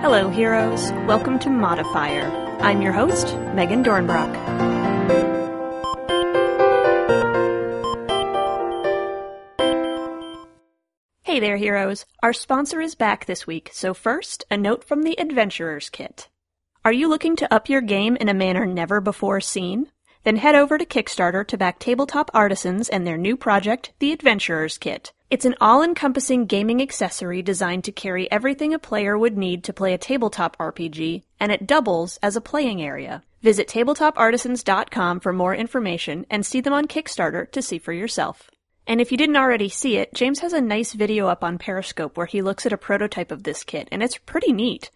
Hello, heroes. Welcome to Modifier. I'm your host, Megan Dornbrock. Hey there, heroes. Our sponsor is back this week, so first, a note from the Adventurers Kit. Are you looking to up your game in a manner never before seen? Then head over to Kickstarter to back tabletop artisans and their new project, the Adventurers Kit. It's an all-encompassing gaming accessory designed to carry everything a player would need to play a tabletop RPG, and it doubles as a playing area. Visit tabletopartisans.com for more information and see them on Kickstarter to see for yourself. And if you didn't already see it, James has a nice video up on Periscope where he looks at a prototype of this kit, and it's pretty neat.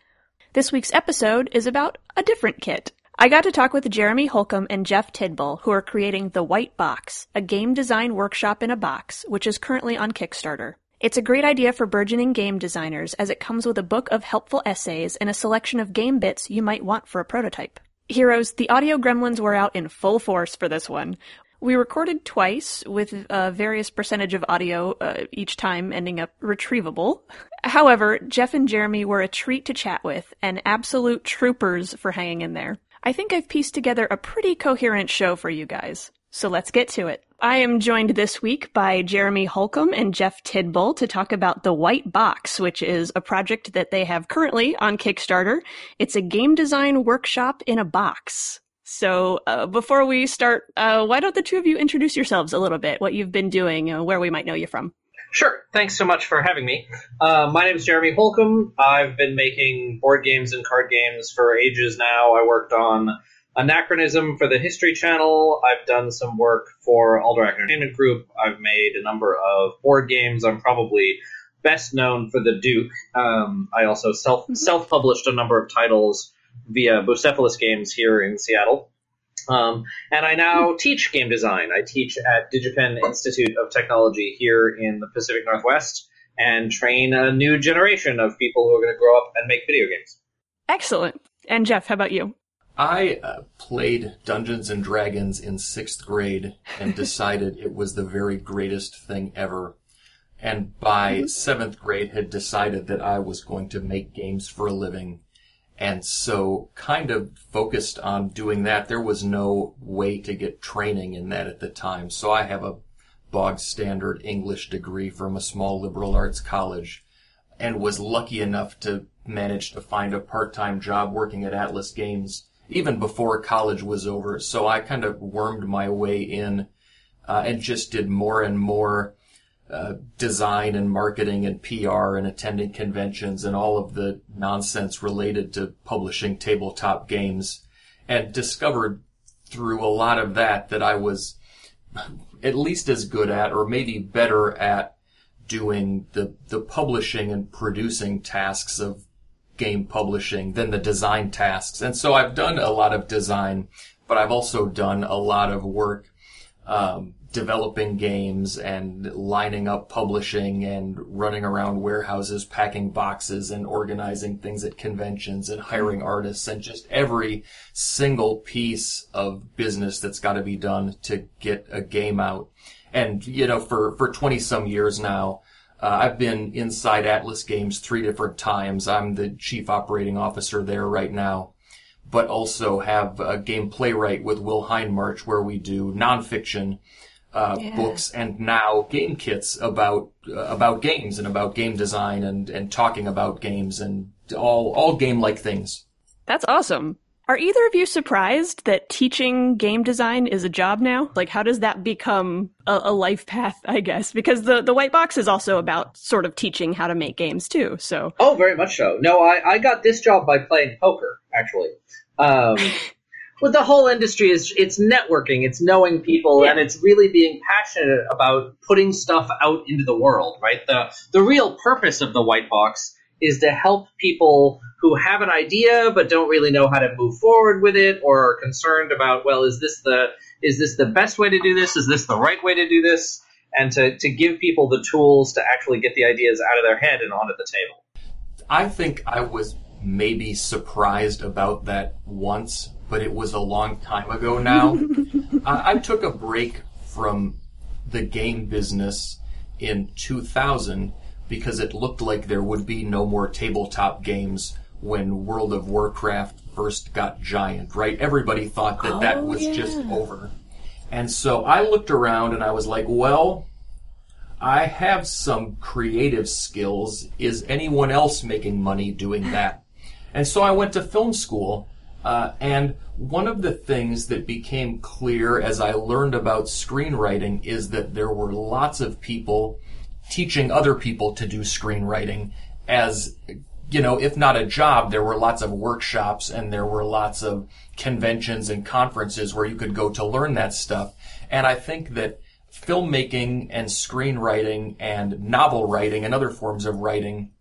This week's episode is about a different kit. I got to talk with Jeremy Holcomb and Jeff Tidball, who are creating The White Box, a game design workshop in a box, which is currently on Kickstarter. It's a great idea for burgeoning game designers as it comes with a book of helpful essays and a selection of game bits you might want for a prototype. Heroes, the audio gremlins were out in full force for this one. We recorded twice with a various percentage of audio uh, each time ending up retrievable. However, Jeff and Jeremy were a treat to chat with and absolute troopers for hanging in there. I think I've pieced together a pretty coherent show for you guys. So let's get to it. I am joined this week by Jeremy Holcomb and Jeff Tidball to talk about The White Box, which is a project that they have currently on Kickstarter. It's a game design workshop in a box. So uh, before we start, uh, why don't the two of you introduce yourselves a little bit, what you've been doing, uh, where we might know you from? Sure. Thanks so much for having me. Uh, my name is Jeremy Holcomb. I've been making board games and card games for ages now. I worked on Anachronism for the History Channel. I've done some work for Alderac Entertainment Group. I've made a number of board games. I'm probably best known for the Duke. Um, I also self self published a number of titles via Bucephalus Games here in Seattle. Um, and I now teach game design. I teach at DigiPen Institute of Technology here in the Pacific Northwest and train a new generation of people who are going to grow up and make video games. Excellent. And Jeff, how about you? I uh, played Dungeons and Dragons in sixth grade and decided it was the very greatest thing ever. And by mm-hmm. seventh grade had decided that I was going to make games for a living and so kind of focused on doing that. There was no way to get training in that at the time. So I have a bog standard English degree from a small liberal arts college and was lucky enough to manage to find a part-time job working at Atlas Games even before college was over. So I kind of wormed my way in uh, and just did more and more uh, design and marketing and PR and attending conventions and all of the nonsense related to publishing tabletop games and discovered through a lot of that that I was at least as good at or maybe better at doing the, the publishing and producing tasks of game publishing than the design tasks. And so I've done a lot of design, but I've also done a lot of work um, developing games and lining up publishing and running around warehouses, packing boxes and organizing things at conventions and hiring artists and just every single piece of business that's got to be done to get a game out. And, you know, for, for 20 some years now, uh, I've been inside Atlas Games three different times. I'm the chief operating officer there right now but also have a Gameplaywright with Will Hindmarch where we do nonfiction uh, yeah. books and now game kits about uh, about games and about game design and and talking about games and all all game like things. That's awesome. Are either of you surprised that teaching game design is a job now? Like, how does that become a, a, life path, I guess? Because the, the white box is also about sort of teaching how to make games too, so. Oh, very much so. No, I, I got this job by playing poker, actually. Um, with the whole industry is it's networking, it's knowing people, yeah. and it's really being passionate about putting stuff out into the world. Right. The the real purpose of the white box is to help people who have an idea but don't really know how to move forward with it, or are concerned about well, is this the is this the best way to do this? Is this the right way to do this? And to, to give people the tools to actually get the ideas out of their head and onto the table. I think I was maybe surprised about that once but it was a long time ago now. I, I took a break from the game business in 2000 because it looked like there would be no more tabletop games when World of Warcraft first got giant, right? Everybody thought that that Oh, was yeah. just over. And so I looked around and I was like, well, I have some creative skills. Is anyone else making money doing that? And so I went to film school, uh, and one of the things that became clear as I learned about screenwriting is that there were lots of people teaching other people to do screenwriting as you know, if not a job, there were lots of workshops and there were lots of conventions and conferences where you could go to learn that stuff. And I think that filmmaking and screenwriting and novel writing and other forms of writing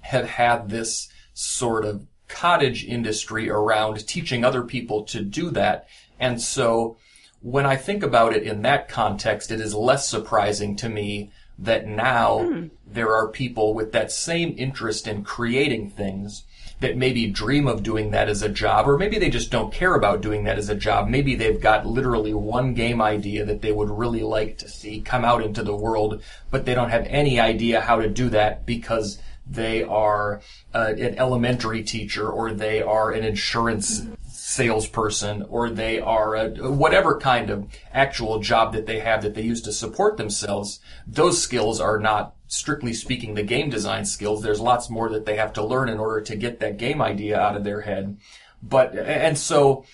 have had this sort of cottage industry around teaching other people to do that. And so when I think about it in that context, it is less surprising to me that now hmm. there are people with that same interest in creating things that maybe dream of doing that as a job, or maybe they just don't care about doing that as a job. Maybe they've got literally one game idea that they would really like to see come out into the world, but they don't have any idea how to do that because they are uh, an elementary teacher or they are an insurance salesperson or they are a, whatever kind of actual job that they have that they use to support themselves. Those skills are not strictly speaking the game design skills. There's lots more that they have to learn in order to get that game idea out of their head. But, and so,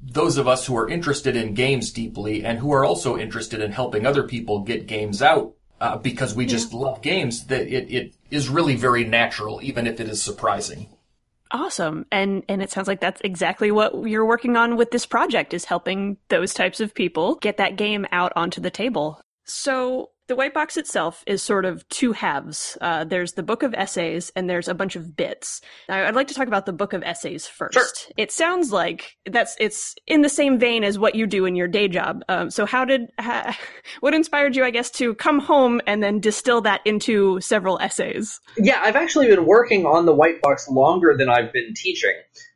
those of us who are interested in games deeply and who are also interested in helping other people get games out uh, because we just love games, that it, it is really very natural, even if it is surprising. Awesome. And and it sounds like that's exactly what you're working on with this project is helping those types of people get that game out onto the table. So the white box itself is sort of two halves. Uh, there's the book of essays and there's a bunch of bits. Now, I'd like to talk about the book of essays first. Sure. It sounds like that's it's in the same vein as what you do in your day job. Um, so how did ha, what inspired you, I guess, to come home and then distill that into several essays? Yeah, I've actually been working on the white box longer than I've been teaching.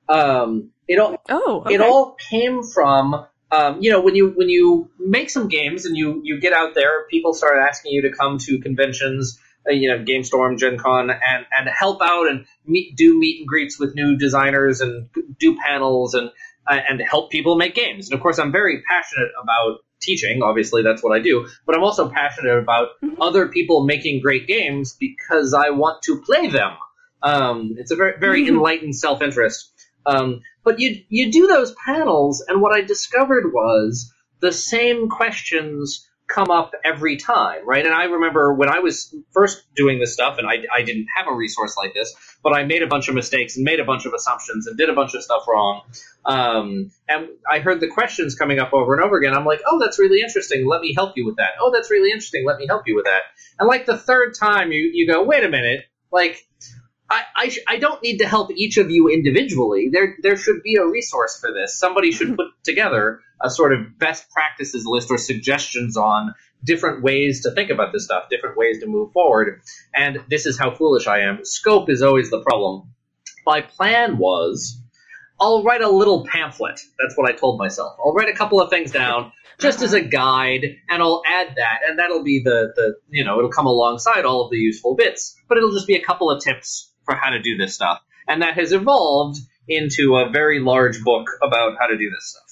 Um, it all Oh, okay. it all came from um, you know when you when you make some games and you you get out there, people start asking you to come to conventions, uh, you know, GameStorm, Gen Con, and and help out and meet do meet and greets with new designers and do panels and uh, and help people make games. And of course, I'm very passionate about teaching. Obviously, that's what I do. But I'm also passionate about other people making great games because I want to play them. Um, it's a very very Mhm. enlightened self interest. Um, but you you do those panels, and what I discovered was the same questions come up every time, right? And I remember when I was first doing this stuff, and I, I didn't have a resource like this, but I made a bunch of mistakes and made a bunch of assumptions and did a bunch of stuff wrong. Um, and I heard the questions coming up over and over again. I'm like, oh, that's really interesting. Let me help you with that. Oh, that's really interesting. Let me help you with that. And like the third time, you you go, wait a minute, like I, I, sh- I don't need to help each of you individually. There there should be a resource for this. Somebody should mm-hmm. put together a sort of best practices list or suggestions on different ways to think about this stuff, different ways to move forward. And this is how foolish I am. Scope is always the problem. My plan was I'll write a little pamphlet. That's what I told myself. I'll write a couple of things down just as a uh-huh. guide, and I'll add that, and that'll be the, the you know, it'll come alongside all of the useful bits, but it'll just be a couple of tips for how to do this stuff. And that has evolved into a very large book about how to do this stuff.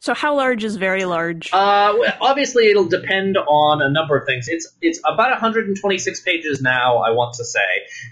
So how large is very large? Uh, well, obviously, it'll depend on a number of things. It's it's about 126 pages now. I want to say,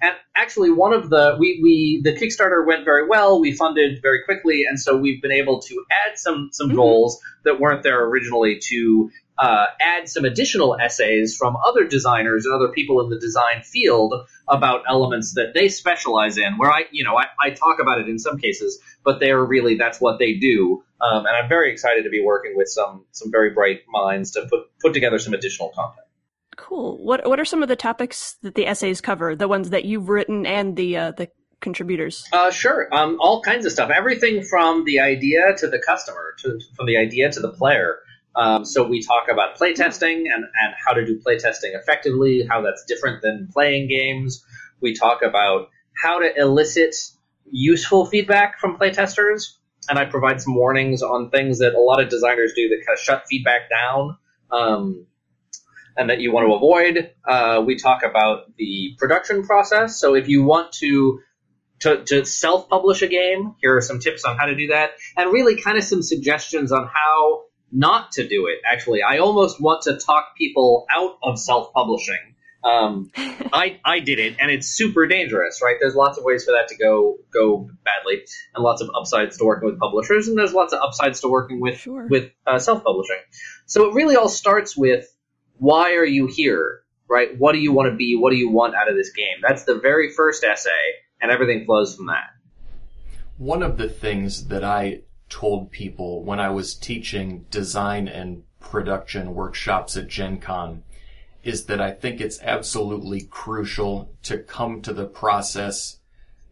and actually, one of the we, we the Kickstarter went very well. We funded very quickly, and so we've been able to add some some Mhm. goals that weren't there originally to uh, add some additional essays from other designers and other people in the design field about elements that they specialize in. Where I, you know, I, I talk about it in some cases, but they're really that's what they do. Um, and I'm very excited to be working with some some very bright minds to put put together some additional content. Cool. What what are some of the topics that the essays cover? The ones that you've written and the uh, the contributors. Uh, sure. Um, all kinds of stuff. Everything from the idea to the customer, to, from the idea to the player. Um, so we talk about playtesting and, and how to do playtesting effectively, how that's different than playing games. We talk about how to elicit useful feedback from playtesters, and I provide some warnings on things that a lot of designers do that kind of shut feedback down. Um, and that you want to avoid. Uh, we talk about the production process. So if you want to to, to self publish a game, here are some tips on how to do that, and really kind of some suggestions on how not to do it. Actually, I almost want to talk people out of self publishing. Um, I I did it, and it's super dangerous, right? There's lots of ways for that to go go badly, and lots of upsides to working with publishers, and there's lots of upsides to working with Sure. with uh, self publishing. So it really all starts with why are you here, right? What do you want to be? What do you want out of this game? That's the very first essay, and everything flows from that. One of the things that I told people when I was teaching design and production workshops at Gen Con is that I think it's absolutely crucial to come to the process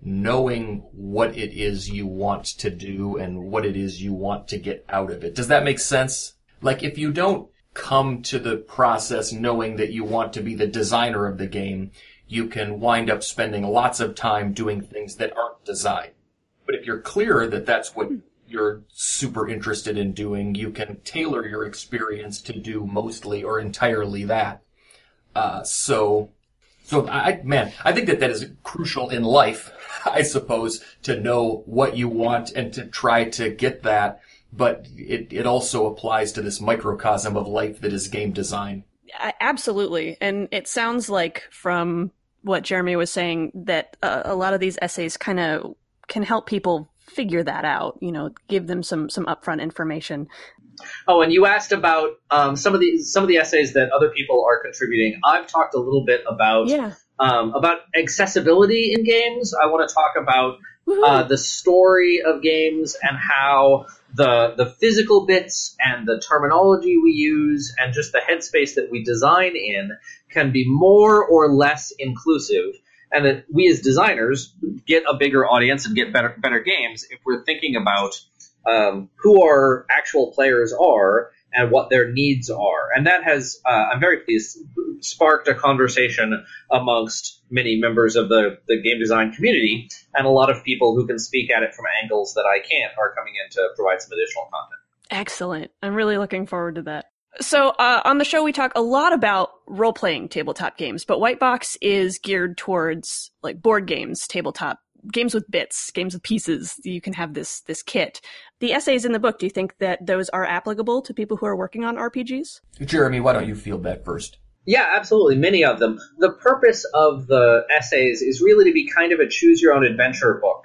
knowing what it is you want to do and what it is you want to get out of it. Does that make sense? Like if you don't come to the process knowing that you want to be the designer of the game, you can wind up spending lots of time doing things that aren't design. But if you're clear that that's what you're super interested in doing, you can tailor your experience to do mostly or entirely that. Uh, so, so I, man, I think that that is crucial in life, I suppose, to know what you want and to try to get that. But it, it also applies to this microcosm of life that is game design. Absolutely. And it sounds like from what Jeremy was saying that uh, a lot of these essays kind of can help people figure that out, you know, give them some some upfront information. Oh, and you asked about um, some of the some of the essays that other people are contributing. I've talked a little bit about Yeah. um, about accessibility in games. I want to talk about uh, the story of games and how the the physical bits and the terminology we use and just the headspace that we design in can be more or less inclusive and that we as designers get a bigger audience and get better better games if we're thinking about um, who our actual players are and what their needs are. And that has, uh, I'm very pleased, sparked a conversation amongst many members of the, the game design community, and a lot of people who can speak at it from angles that I can't are coming in to provide some additional content. Excellent. I'm really looking forward to that. So, uh, on the show, we talk a lot about role playing tabletop games, but White Box is geared towards like board games, tabletop games with bits, games with pieces. You can have this this kit. The essays in the book. Do you think that those are applicable to people who are working on RPGs? Jeremy, why don't you field that first? Yeah, absolutely. Many of them. The purpose of the essays is really to be kind of a choose your own adventure book,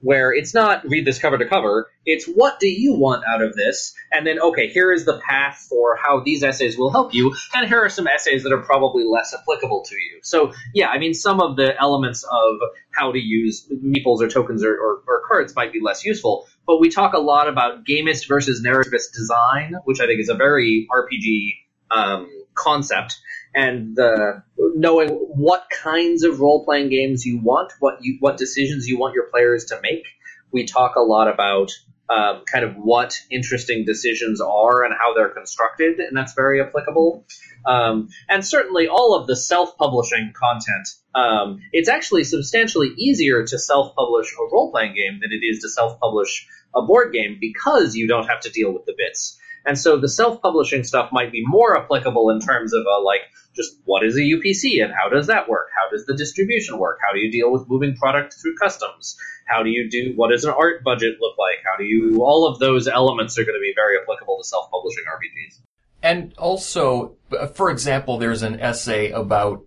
where it's not read this cover to cover. It's what do you want out of this? And then, okay, here is the path for how these essays will help you. And here are some essays that are probably less applicable to you. So, yeah, I mean, some of the elements of how to use meeples or tokens or, or, or cards might be less useful. But we talk a lot about gamist versus narrativist design, which I think is a very RPG um, concept and the knowing what kinds of role playing games you want, what you what decisions you want your players to make. We talk a lot about um, kind of what interesting decisions are and how they're constructed, and that's very applicable. Um, and certainly all of the self publishing content. Um, it's actually substantially easier to self publish a role playing game than it is to self publish a board game because you don't have to deal with the bits. And so the self-publishing stuff might be more applicable in terms of a, like just what is a UPC and how does that work? How does the distribution work? How do you deal with moving product through customs? How do you do what does an art budget look like? How do you all of those elements are going to be very applicable to self-publishing RPGs. And also, for example, there's an essay about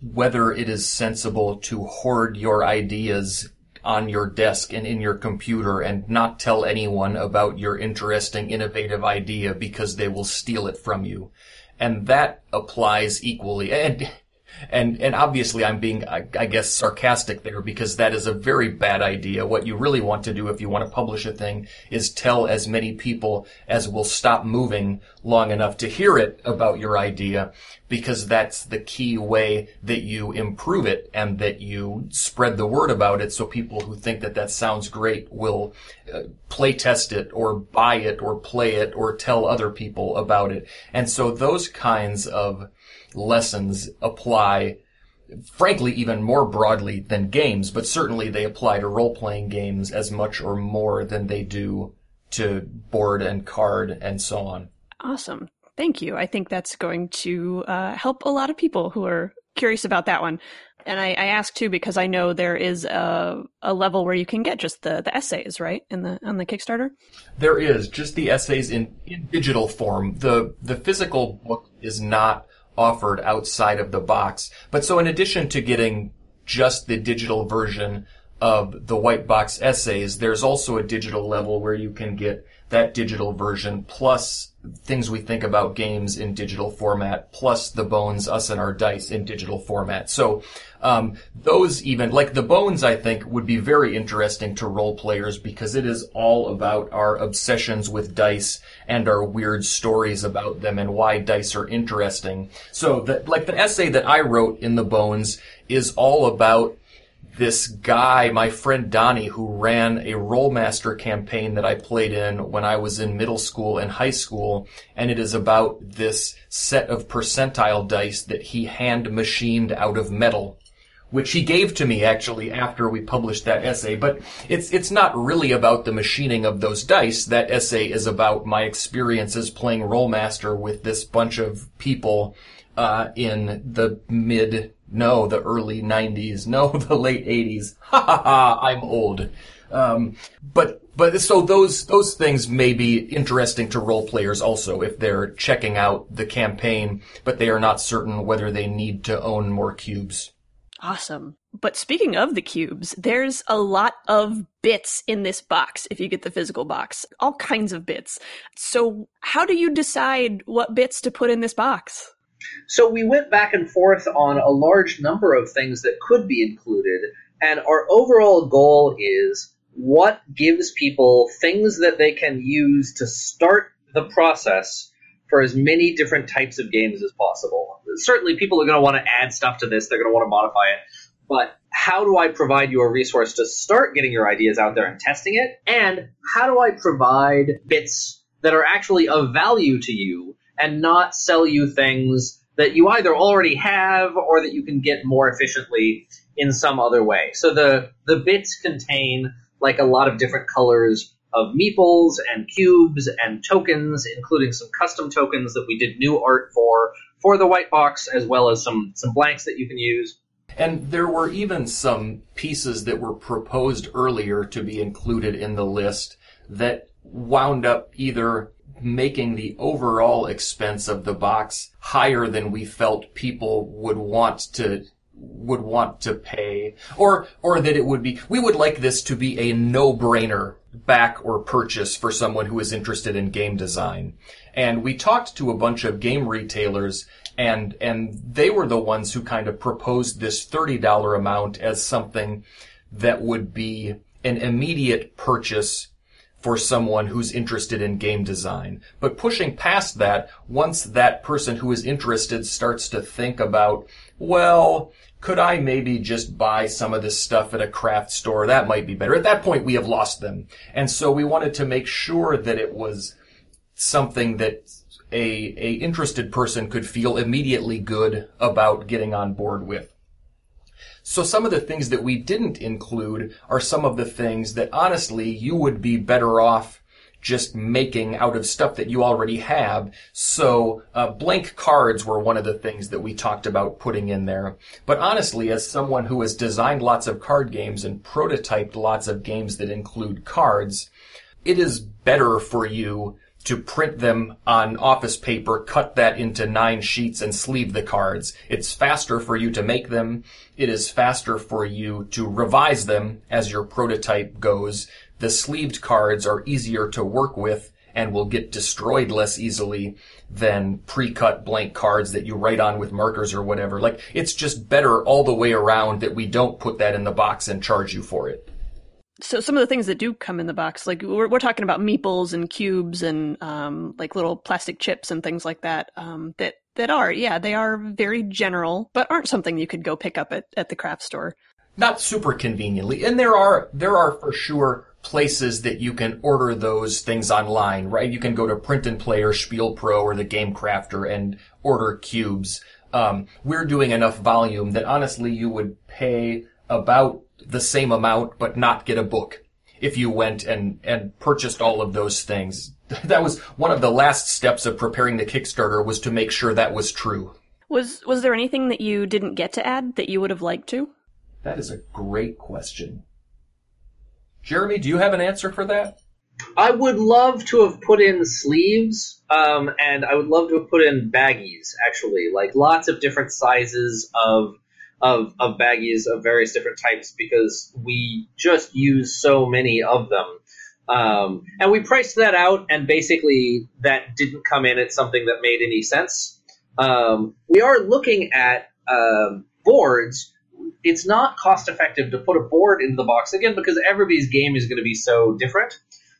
whether it is sensible to hoard your ideas on your desk and in your computer and not tell anyone about your interesting, innovative idea because they will steal it from you. And that applies equally. And, and, and obviously I'm being, I, I guess, sarcastic there because that is a very bad idea. What you really want to do if you want to publish a thing is tell as many people as will stop moving long enough to hear it about your idea because that's the key way that you improve it and that you spread the word about it so people who think that that sounds great will uh, play test it or buy it or play it or tell other people about it. And so those kinds of lessons apply frankly even more broadly than games, but certainly they apply to role-playing games as much or more than they do to board and card and so on. Awesome. Thank you. I think that's going to uh, help a lot of people who are curious about that one. And I, I ask too because I know there is a, a level where you can get just the, the essays, right? In the on the Kickstarter. There is just the essays in, in digital form. The the physical book is not offered outside of the box. But so in addition to getting just the digital version of the white box essays, there's also a digital level where you can get that digital version plus things we think about games in digital format plus the bones us and our dice in digital format. So um, those even like the bones i think would be very interesting to role players because it is all about our obsessions with dice and our weird stories about them and why dice are interesting. So that like the essay that i wrote in the bones is all about this guy, my friend Donnie, who ran a Rolemaster campaign that I played in when I was in middle school and high school, and it is about this set of percentile dice that he hand machined out of metal. Which he gave to me actually after we published that essay, but it's it's not really about the machining of those dice. That essay is about my experiences playing Rolemaster with this bunch of people uh, in the mid no, the early 90s. No, the late 80s. Ha ha ha, I'm old. Um, but, but so those, those things may be interesting to role players also if they're checking out the campaign, but they are not certain whether they need to own more cubes. Awesome. But speaking of the cubes, there's a lot of bits in this box if you get the physical box. All kinds of bits. So how do you decide what bits to put in this box? So we went back and forth on a large number of things that could be included, and our overall goal is what gives people things that they can use to start the process for as many different types of games as possible. Certainly, people are going to want to add stuff to this, they're going to want to modify it, but how do I provide you a resource to start getting your ideas out there and testing it? And how do I provide bits that are actually of value to you and not sell you things that you either already have or that you can get more efficiently in some other way. So the the bits contain like a lot of different colors of meeples and cubes and tokens, including some custom tokens that we did new art for for the white box, as well as some some blanks that you can use. And there were even some pieces that were proposed earlier to be included in the list that wound up either making the overall expense of the box higher than we felt people would want to would want to pay. Or or that it would be we would like this to be a no-brainer back or purchase for someone who is interested in game design. And we talked to a bunch of game retailers and and they were the ones who kind of proposed this $30 amount as something that would be an immediate purchase for someone who's interested in game design. But pushing past that, once that person who is interested starts to think about, well, could I maybe just buy some of this stuff at a craft store? That might be better. At that point, we have lost them. And so we wanted to make sure that it was something that a, a interested person could feel immediately good about getting on board with. So some of the things that we didn't include are some of the things that honestly you would be better off just making out of stuff that you already have. So uh, blank cards were one of the things that we talked about putting in there. But honestly, as someone who has designed lots of card games and prototyped lots of games that include cards, it is better for you to print them on office paper, cut that into nine sheets and sleeve the cards. It's faster for you to make them. It is faster for you to revise them as your prototype goes. The sleeved cards are easier to work with and will get destroyed less easily than pre-cut blank cards that you write on with markers or whatever. Like, it's just better all the way around that we don't put that in the box and charge you for it so some of the things that do come in the box, like we're, we're talking about meeples and cubes and um, like little plastic chips and things like that, um, that that are yeah they are very general, but aren't something you could go pick up at, at the craft store. Not super conveniently, and there are there are for sure places that you can order those things online, right? You can go to Print and Play or Spiel Pro or the Game Crafter and order cubes. Um, we're doing enough volume that honestly you would pay about the same amount but not get a book. if you went and, and purchased all of those things. That was one of the last steps of preparing the Kickstarter was to make sure that was true. Was was there anything that you didn't get to add that you would have liked to? That is a great question. Jeremy, do you have an answer for that? I would love to have put in sleeves, um, and I would love to have put in baggies. Actually, like lots of different sizes of of of baggies of various different types because we just use so many of them. Um, and we priced that out, and basically that didn't come in at something that made any sense. Um, we are looking at um, boards. It's not cost effective to put a board into the box again because everybody's game is going to be so different.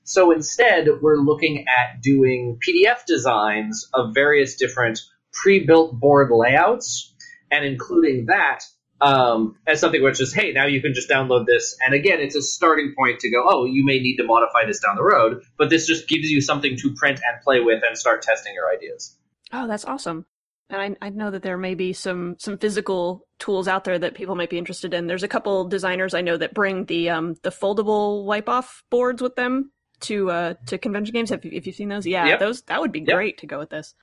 So instead, we're looking at doing PDF designs of various different pre-built board layouts and including that um, as something which is, hey, now you can just download this. And again, it's a starting point to go, oh, you may need to modify this down the road, but this just gives you something to print and play with and start testing your ideas. Oh, that's awesome. And I, I know that there may be some some physical tools out there that people might be interested in. There's a couple designers I know that bring the um, the foldable wipe off boards with them to uh, to convention games. Have you, if you've seen those, yeah, Yep. those that would be Yep. great to go with this.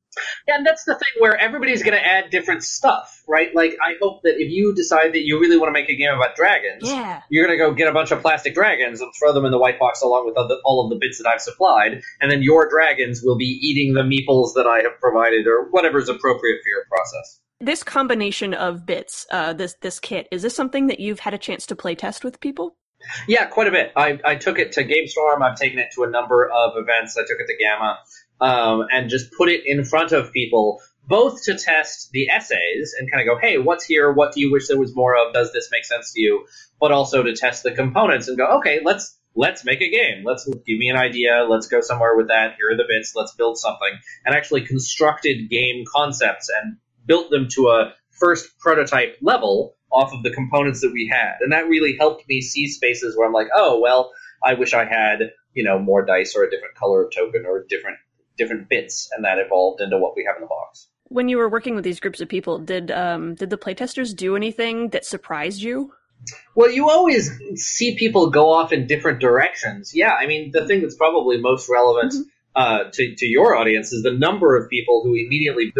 Yeah, And that's the thing where everybody's going to add different stuff, right? Like, I hope that if you decide that you really want to make a game about dragons, Yeah, you're going to go get a bunch of plastic dragons and throw them in the white box along with other, all of the bits that I've supplied, and then your dragons will be eating the meeples that I have provided or whatever's appropriate for your process. this combination of bits, uh, this this kit, is this something that you've had a chance to play test with people? Yeah, quite a bit. I, I took it to GameStorm. I've taken it to a number of events. I took it to GAMA, um, and just put it in front of people, both to test the essays and kind of go, hey, what's here? What do you wish there was more of? Does this make sense to you? But also to test the components and go, okay, let's let's make a game. Let's give me an idea. Let's go somewhere with that. Here are the bits. Let's build something. And actually constructed game concepts and built them to a first prototype level off of the components that we had. And that really helped me see spaces where I'm like, oh, well, I wish I had, you know, more dice or a different color of token or different different bits and that evolved into what we have in the box. When you were working with these groups of people, did um, did the playtesters do anything that surprised you? Well, you always see people go off in different directions. Yeah, I mean, the thing that's probably most relevant uh, to, to your audience is the number of people who immediately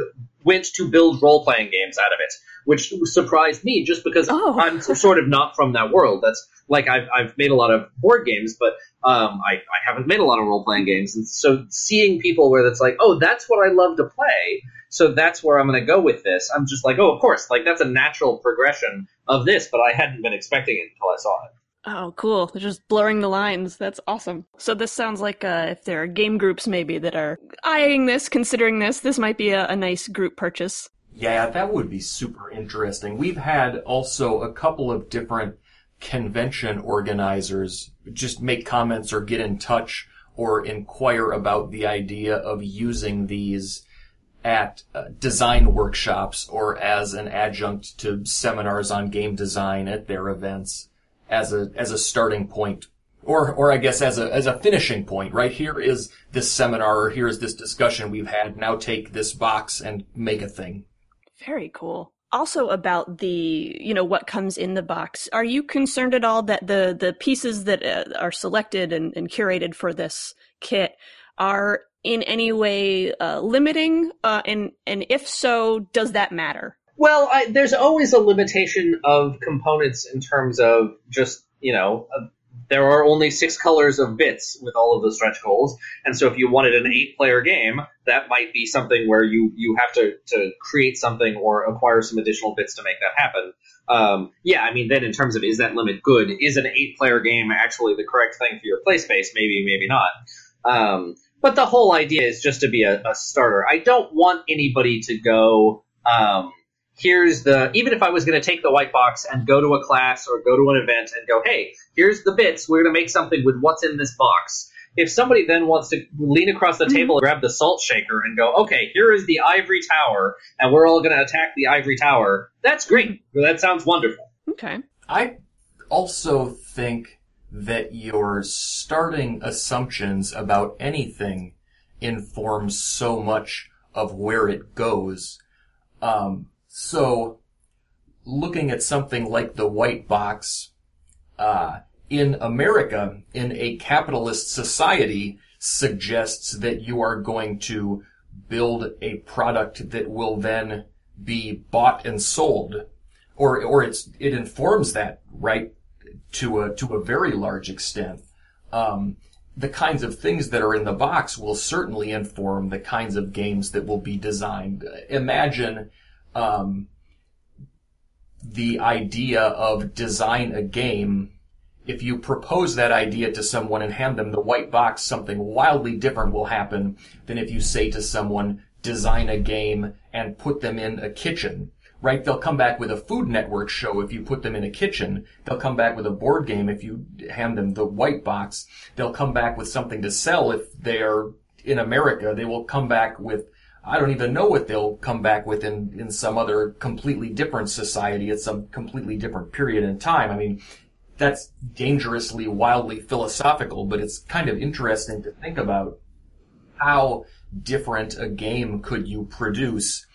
went to build role playing games out of it, which surprised me just because Oh. I'm sort of not from that world. That's like I've, I've made a lot of board games, but um, I, I haven't made a lot of role playing games. And so seeing people where that's like, oh, that's what I love to play, so that's where I'm going to go with this. I'm just like, oh, of course, like that's a natural progression of this, but I hadn't been expecting it until I saw it. Oh, cool. They're just blurring the lines. That's awesome. So this sounds like uh, if there are game groups maybe that are eyeing this, considering this, this might be a, a nice group purchase. Yeah, that would be super interesting. We've had also a couple of different convention organizers just make comments or get in touch or inquire about the idea of using these at uh, design workshops or as an adjunct to seminars on game design at their events as a as a starting point or or I guess as a as a finishing point right here is this seminar or here is this discussion we've had now take this box and make a thing Very cool. Also about the, you know, what comes in the box. Are you concerned at all that the the pieces that uh, are selected and, and curated for this kit are in any way uh, limiting? Uh, and and if so, does that matter? Well, I, there's always a limitation of components in terms of just, you know, uh, there are only six colors of bits with all of the stretch goals. And so if you wanted an eight player game, that might be something where you, you have to, to create something or acquire some additional bits to make that happen. Um, yeah, I mean, then in terms of is that limit good? Is an eight player game actually the correct thing for your play space? Maybe, maybe not. Um, but the whole idea is just to be a, a starter. I don't want anybody to go, um, here's the even if I was going to take the white box and go to a class or go to an event and go, hey, here's the bits. We're going to make something with what's in this box. If somebody then wants to lean across the table and grab the salt shaker and go, okay, here is the ivory tower, and we're all going to attack the ivory tower, that's great. That sounds wonderful. Okay. I also think that your starting assumptions about anything informs so much of where it goes. Um, so, looking at something like the white box, uh, in America, in a capitalist society, suggests that you are going to build a product that will then be bought and sold, or or it's it informs that right to a to a very large extent. Um, the kinds of things that are in the box will certainly inform the kinds of games that will be designed. Imagine um, the idea of design a game. If you propose that idea to someone and hand them the white box, something wildly different will happen than if you say to someone, design a game and put them in a kitchen right? They'll come back with a Food Network show if you put them in a kitchen. They'll come back with a board game if you hand them the white box. They'll come back with something to sell if they're in America. They will come back with I don't even know what they'll come back with in, in some other completely different society at some completely different period in time. I mean, that's dangerously, wildly philosophical, but it's kind of interesting to think about how different a game could you produce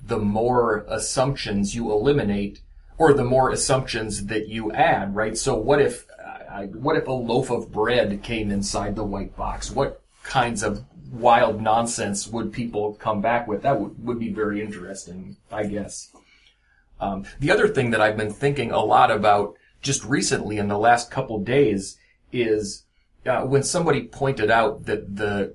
the more assumptions you eliminate or the more assumptions that you add, right? So what if, what if a loaf of bread came inside the white box? What kinds of wild nonsense would people come back with? That would, would be very interesting, I guess. Um, the other thing that I've been thinking a lot about just recently in the last couple days is uh, when somebody pointed out that the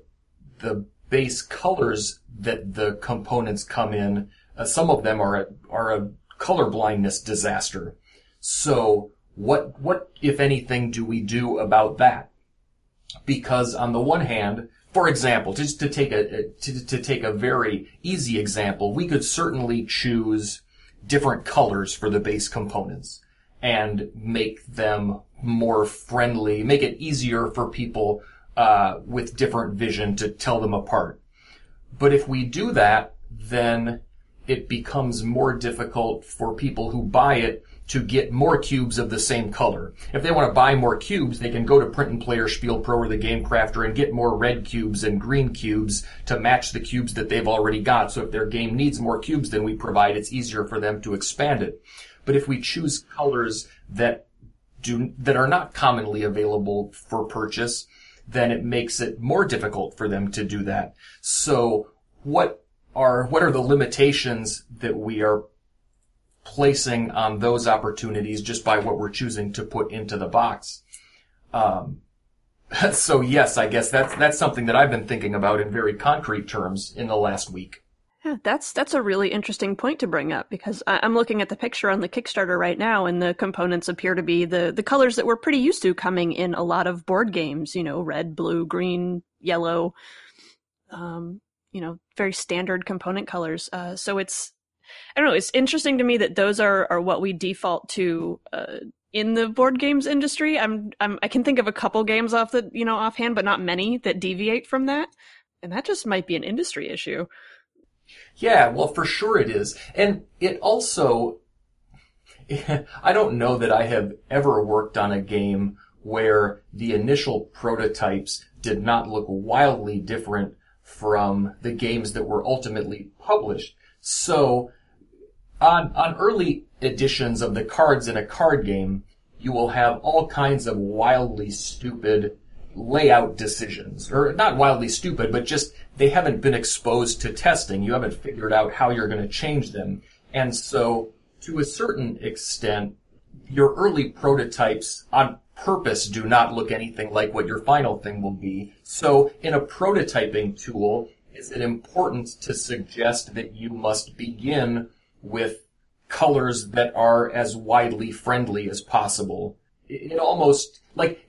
the base colors that the components come in uh, some of them are a, are a color blindness disaster. So what, what, if anything, do we do about that? Because on the one hand, for example, just to take a, to, to take a very easy example, we could certainly choose different colors for the base components and make them more friendly, make it easier for people uh, with different vision to tell them apart. But if we do that, then it becomes more difficult for people who buy it to get more cubes of the same color. If they want to buy more cubes, they can go to Print and Play or Spiel Pro or the Game Crafter and get more red cubes and green cubes to match the cubes that they've already got. So if their game needs more cubes than we provide, it's easier for them to expand it. But if we choose colors that do, that are not commonly available for purchase, then it makes it more difficult for them to do that. So what are what are the limitations that we are placing on those opportunities just by what we're choosing to put into the box. Um, so yes, I guess that's that's something that I've been thinking about in very concrete terms in the last week. Yeah, that's that's a really interesting point to bring up because I, am looking at the picture on the Kickstarter right now, and the components appear to be the the colors that we're pretty used to coming in a lot of board games. You know, red, blue, green, yellow. Um, you know very standard component colors. Uh, so it's I don't know. It's interesting to me that those are are what we default to uh, in the board games industry. I'm, I'm I can think of a couple games off the you know offhand, but not many that deviate from that. And that just might be an industry issue. Yeah, well, for sure it is, and it also. I don't know that I have ever worked on a game where the initial prototypes did not look wildly different from the games that were ultimately published. So on, on early editions of the cards in a card game, you will have all kinds of wildly stupid layout decisions, or not wildly stupid, but just they haven't been exposed to testing. You haven't figured out how you're going to change them. And so to a certain extent, your early prototypes on purpose do not look anything like what your final thing will be. So in a prototyping tool, is it important to suggest that you must begin with colors that are as widely friendly as possible? It almost, like,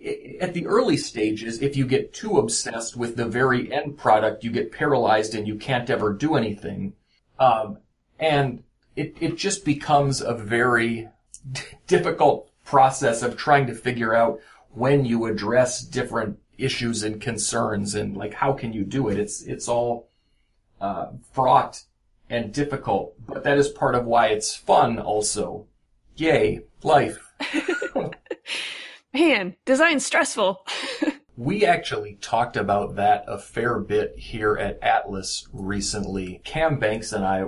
at the early stages, if you get too obsessed with the very end product, you get paralyzed and you can't ever do anything. Um, and it, it just becomes a very difficult process of trying to figure out when you address different issues and concerns and like how can you do it? It's it's all uh, fraught and difficult but that is part of why it's fun also. Yay life. Man design's stressful. We actually talked about that a fair bit here at atlas recently. Cam banks and i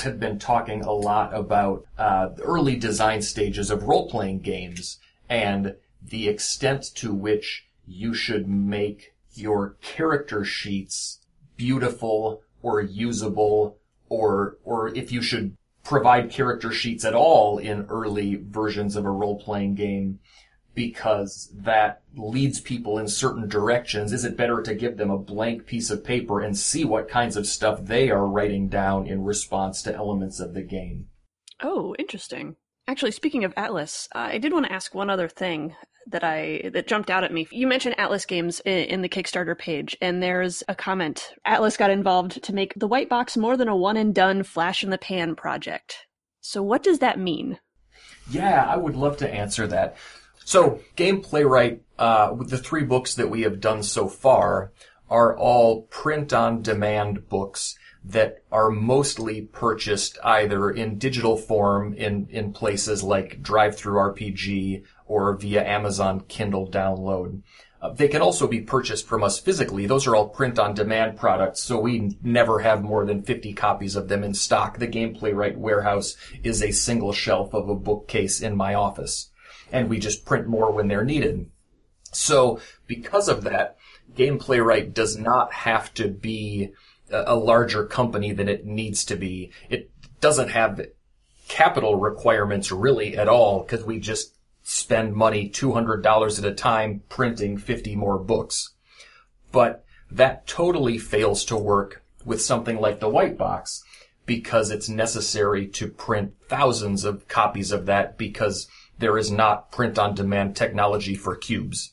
have been talking a lot about uh, the early design stages of role-playing games and the extent to which you should make your character sheets beautiful or usable or or if you should provide character sheets at all in early versions of a role-playing game because that leads people in certain directions. Is it better to give them a blank piece of paper and see what kinds of stuff they are writing down in response to elements of the game? Oh, interesting. Actually, speaking of Atlas, I did want to ask one other thing that I that jumped out at me. You mentioned Atlas games in, in, the Kickstarter page, and there's a comment. Atlas got involved to make the white box more than a one and done flash in the pan project. So, what does that mean? Yeah, I would love to answer that. So, Gameplaywright, uh, the three books that we have done so far, are all print on demand books that are mostly purchased either in digital form in, in places like DriveThruRPG or via Amazon Kindle download. Uh, they can also be purchased from us physically. Those are all print on demand products, so we never have more than 50 copies of them in stock. The Gameplaywright warehouse is a single shelf of a bookcase in my office and we just print more when they're needed. So because of that, Gameplaywright does not have to be a larger company than it needs to be. It doesn't have capital requirements really at all because we just spend money $200 at a time printing 50 more books. But that totally fails to work with something like the white box because it's necessary to print thousands of copies of that because there is not print on demand technology for cubes.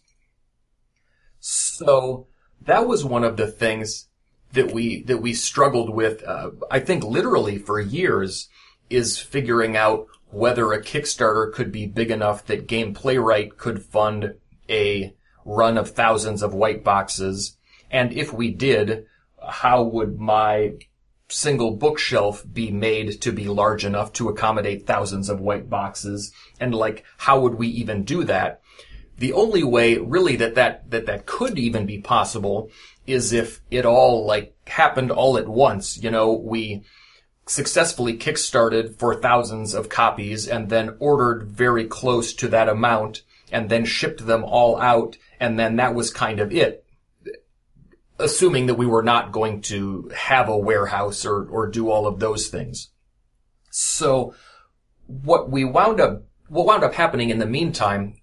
So that was one of the things that we that we struggled with. Uh, I think literally for years is figuring out whether a Kickstarter could be big enough that Gameplaywright could fund a run of thousands of white boxes, and if we did, how would my single bookshelf be made to be large enough to accommodate thousands of white boxes? And like, how would we even do that? The only way really that that, that that could even be possible is if it all like happened all at once. You know, we successfully kickstarted for thousands of copies and then ordered very close to that amount and then shipped them all out and then that was kind of it assuming that we were not going to have a warehouse or, or do all of those things. So what we wound up, what wound up happening in the meantime,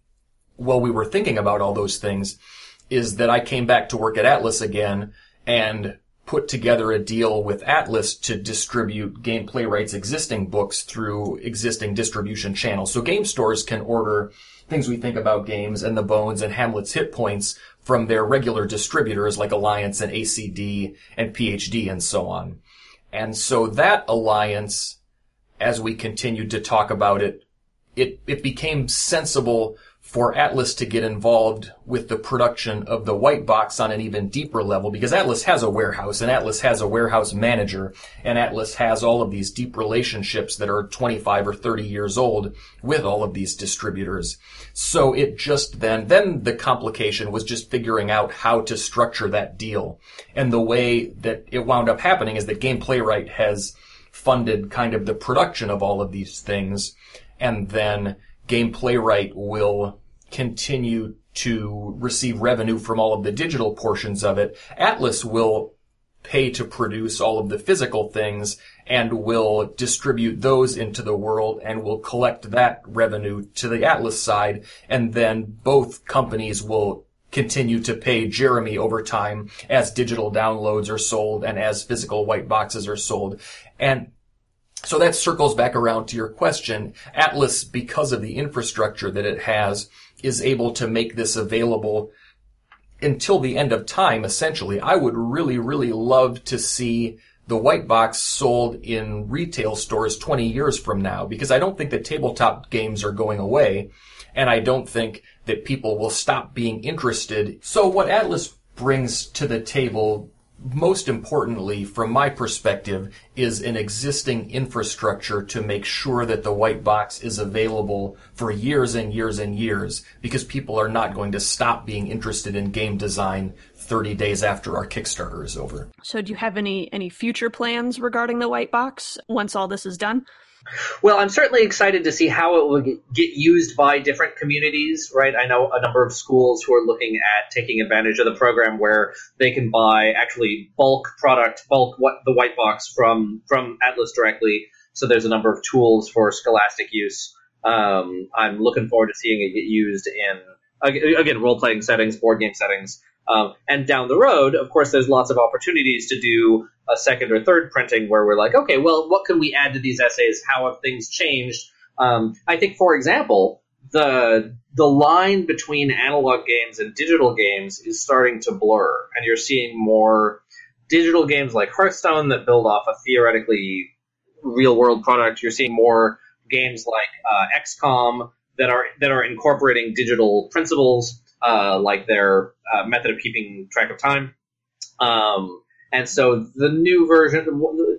while we were thinking about all those things, is that I came back to work at Atlas again and put together a deal with Atlas to distribute Gameplaywright's existing books through existing distribution channels. So game stores can order things we think about games and the bones and Hamlet's hit points from their regular distributors like Alliance and ACD and PHD and so on. And so that alliance, as we continued to talk about it, it, it became sensible for Atlas to get involved with the production of the white box on an even deeper level because Atlas has a warehouse and Atlas has a warehouse manager and Atlas has all of these deep relationships that are 25 or 30 years old with all of these distributors. So it just then, then the complication was just figuring out how to structure that deal. And the way that it wound up happening is that Gameplaywright has funded kind of the production of all of these things and then Gameplaywright will continue to receive revenue from all of the digital portions of it. Atlas will pay to produce all of the physical things and will distribute those into the world and will collect that revenue to the Atlas side. And then both companies will continue to pay Jeremy over time as digital downloads are sold and as physical white boxes are sold. And so that circles back around to your question. Atlas, because of the infrastructure that it has, is able to make this available until the end of time, essentially. I would really, really love to see the white box sold in retail stores 20 years from now because I don't think that tabletop games are going away and I don't think that people will stop being interested. So what Atlas brings to the table most importantly, from my perspective, is an existing infrastructure to make sure that the white box is available for years and years and years because people are not going to stop being interested in game design 30 days after our Kickstarter is over. So do you have any any future plans regarding the white box once all this is done? Well, I'm certainly excited to see how it will get used by different communities, right? I know a number of schools who are looking at taking advantage of the program where they can buy actually bulk product, bulk what the white box from from Atlas directly. So there's a number of tools for scholastic use. Um, I'm looking forward to seeing it get used in again role playing settings, board game settings, um, and down the road, of course, there's lots of opportunities to do a second or third printing where we're like, okay, well, what can we add to these essays? How have things changed? Um, I think, for example, the the line between analog games and digital games is starting to blur, and you're seeing more digital games like Hearthstone that build off a theoretically real world product. You're seeing more games like uh, XCOM that are that are incorporating digital principles uh, like their uh, method of keeping track of time. Um, and so the new version,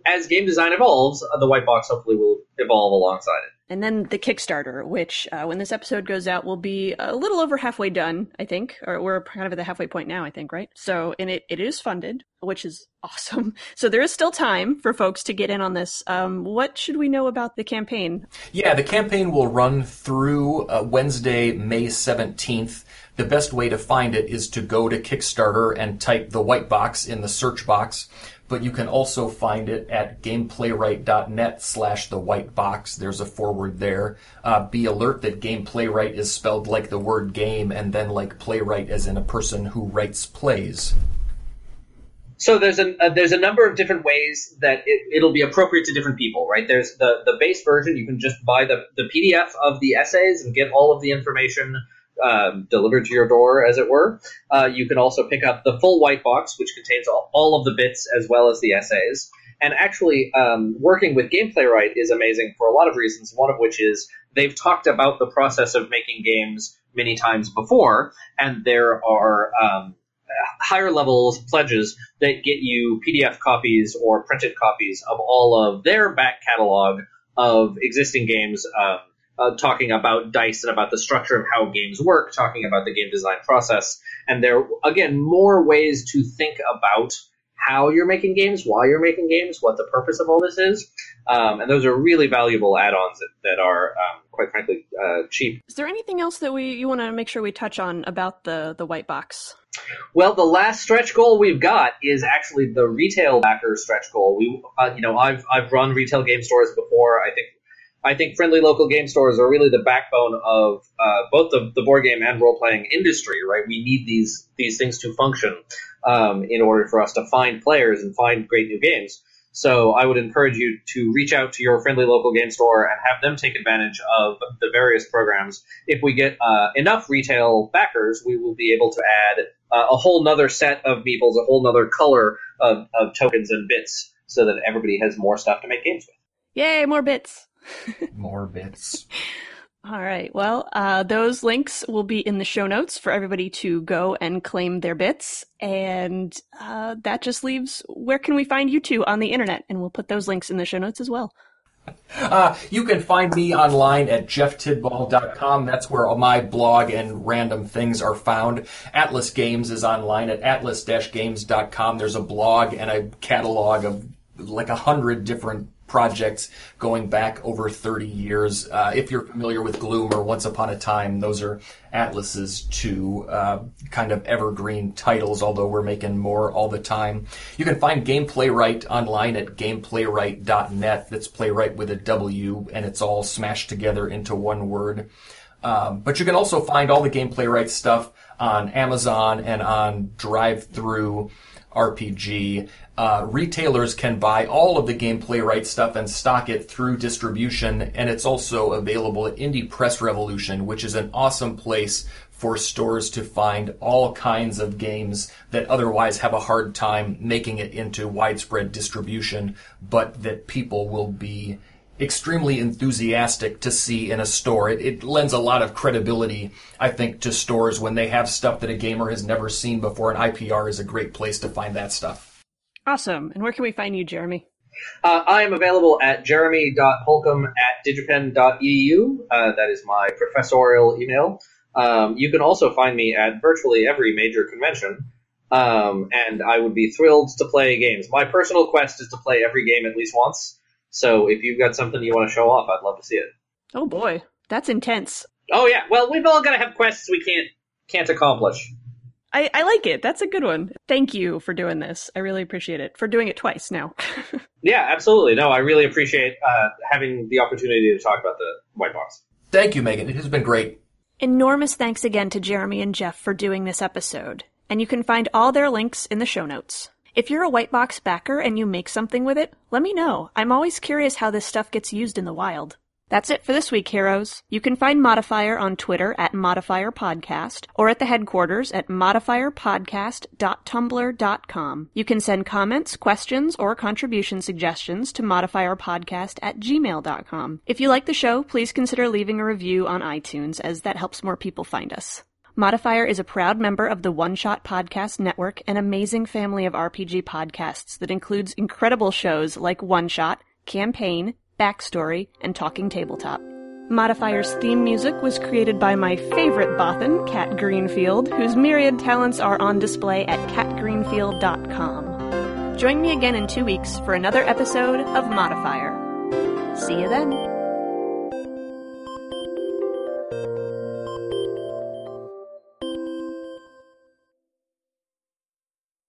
as game design evolves, the white box hopefully will evolve alongside it. And then the Kickstarter, which uh, when this episode goes out will be a little over halfway done, I think, or we're kind of at the halfway point now, I think, right? So, and it, it is funded, which is awesome. So there is still time for folks to get in on this. Um, what should we know about the campaign? Yeah, the campaign will run through uh, Wednesday, May 17th. The best way to find it is to go to Kickstarter and type the white box in the search box. But you can also find it at gameplaywright.net slash the white box. There's a forward there. Uh, be alert that gameplaywright is spelled like the word game and then like playwright as in a person who writes plays. So there's a uh, there's a number of different ways that it, will be appropriate to different people, right? There's the the base version. You can just buy the the PDF of the essays and get all of the information um, delivered to your door, as it were. Uh, you can also pick up the full white box, which contains all, all of the bits as well as the essays. And actually, um, working with Gameplaywright is amazing for a lot of reasons. One of which is they've talked about the process of making games many times before, and there are um, higher levels pledges that get you PDF copies or printed copies of all of their back catalog of existing games. Uh, talking about dice and about the structure of how games work, talking about the game design process, and there again more ways to think about how you're making games, why you're making games, what the purpose of all this is, um, and those are really valuable add-ons that, that are um, quite frankly uh, cheap. Is there anything else that we you want to make sure we touch on about the the white box? Well, the last stretch goal we've got is actually the retail backer stretch goal. We, uh, you know, I've I've run retail game stores before. I think I think friendly local game stores are really the backbone of uh, both the, the board game and role playing industry. Right, we need these these things to function um, in order for us to find players and find great new games. So I would encourage you to reach out to your friendly local game store and have them take advantage of the various programs. If we get uh, enough retail backers, we will be able to add uh, a whole nother set of meeples, a whole nother color of, of tokens and bits, so that everybody has more stuff to make games with. Yay, more bits! More bits. All right. Well, uh, those links will be in the show notes for everybody to go and claim their bits. And uh, that just leaves where can we find you two on the internet? And we'll put those links in the show notes as well. Uh, you can find me online at jefftidball.com. That's where all my blog and random things are found. Atlas Games is online at atlas-games.com. There's a blog and a catalog of like a hundred different projects going back over 30 years. Uh, if you're familiar with Gloom or Once Upon a Time, those are Atlas's two uh, kind of evergreen titles, although we're making more all the time. You can find Gameplaywright online at gameplaywright.net. That's playwright with a W, and it's all smashed together into one word. Um, but you can also find all the Gameplaywright stuff on Amazon and on DriveThru RPG uh, retailers can buy all of the Gameplaywright stuff and stock it through distribution, and it's also available at Indie Press Revolution, which is an awesome place for stores to find all kinds of games that otherwise have a hard time making it into widespread distribution, but that people will be extremely enthusiastic to see in a store. It, it, lends a lot of credibility, I think, to stores when they have stuff that a gamer has never seen before, and IPR is a great place to find that stuff. Awesome. And where can we find you, Jeremy? Uh, I am available at jeremy.holcomb at digipen.edu. Uh, that is my professorial email. Um, you can also find me at virtually every major convention, um, and I would be thrilled to play games. My personal quest is to play every game at least once. So if you've got something you want to show off, I'd love to see it. Oh boy, that's intense. Oh yeah, well we've all got to have quests we can't can't accomplish. I, I like it. That's a good one. Thank you for doing this. I really appreciate it. For doing it twice now. Yeah, absolutely. No, I really appreciate uh, having the opportunity to talk about the white box. Thank you, Megan. It has been great. Enormous thanks again to Jeremy and Jeff for doing this episode, and you can find all their links in the show notes. If you're a white box backer and you make something with it, let me know. I'm always curious how this stuff gets used in the wild. That's it for this week, heroes. You can find Modifier on Twitter at Modifier Podcast or at the headquarters at modifierpodcast.tumblr.com. You can send comments, questions, or contribution suggestions to modifierpodcast at gmail.com. If you like the show, please consider leaving a review on iTunes as that helps more people find us. Modifier is a proud member of the One Shot Podcast Network, an amazing family of RPG podcasts that includes incredible shows like One Shot, Campaign, Backstory, and Talking Tabletop. Modifier's theme music was created by my favorite Bothan, Kat Greenfield, whose myriad talents are on display at katgreenfield.com. Join me again in two weeks for another episode of Modifier. See you then.